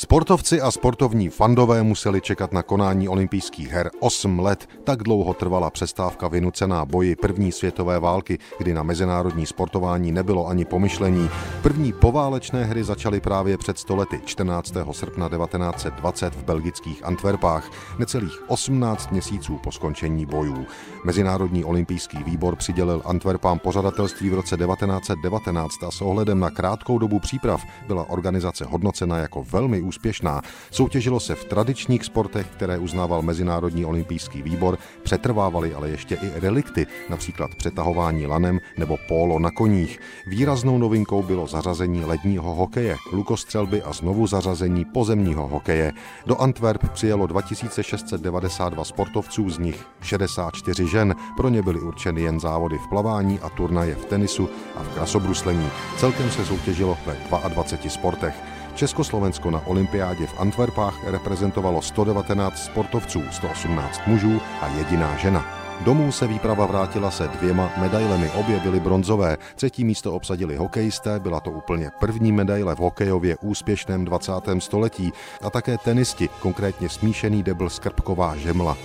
Sportovci a sportovní fandové museli čekat na konání olympijských her 8 let. Tak dlouho trvala přestávka vynucená boji první světové války, kdy na mezinárodní sportování nebylo ani pomyšlení. První poválečné hry začaly právě před stolety 14. srpna 1920 v belgických Antwerpách, necelých 18 měsíců po skončení bojů. Mezinárodní olympijský výbor přidělil Antwerpám pořadatelství v roce 1919 a s ohledem na krátkou dobu příprav byla organizace hodnocena jako velmi úspěšná. Soutěžilo se v tradičních sportech, které uznával Mezinárodní olympijský výbor, přetrvávaly ale ještě i relikty, například přetahování lanem nebo pólo na koních. Výraznou novinkou bylo zařazení ledního hokeje, lukostřelby a znovu zařazení pozemního hokeje. Do Antwerp přijelo 2692 sportovců, z nich 64 žen. Pro ně byly určeny jen závody v plavání a turnaje v tenisu a v krasobruslení. Celkem se soutěžilo ve 22 sportech. Československo na olympiádě v Antwerpách reprezentovalo 119 sportovců, 118 mužů a jediná žena. Domů se výprava vrátila se dvěma medailemi, obě byly bronzové. Třetí místo obsadili hokejisté, byla to úplně první medaile v hokejově úspěšném 20. století a také tenisti, konkrétně smíšený debl Skrbková žemla.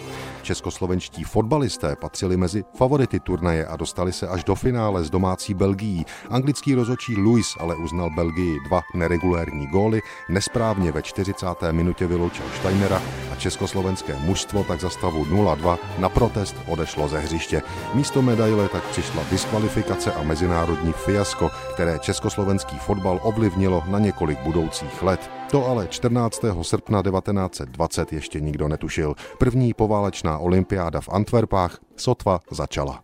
Českoslovenští fotbalisté patřili mezi favority turnaje a dostali se až do finále s domácí Belgií. Anglický rozočí Louis ale uznal Belgii dva neregulérní góly, nesprávně ve 40. minutě vyloučil Steinera a československé mužstvo tak za stavu 0-2 na protest odešlo ze hřiště. Místo medaile tak přišla diskvalifikace a mezinárodní fiasko, které československý fotbal ovlivnilo na několik budoucích let. To ale 14. srpna 1920 ještě nikdo netušil. První poválečná olympiáda v Antwerpách sotva začala.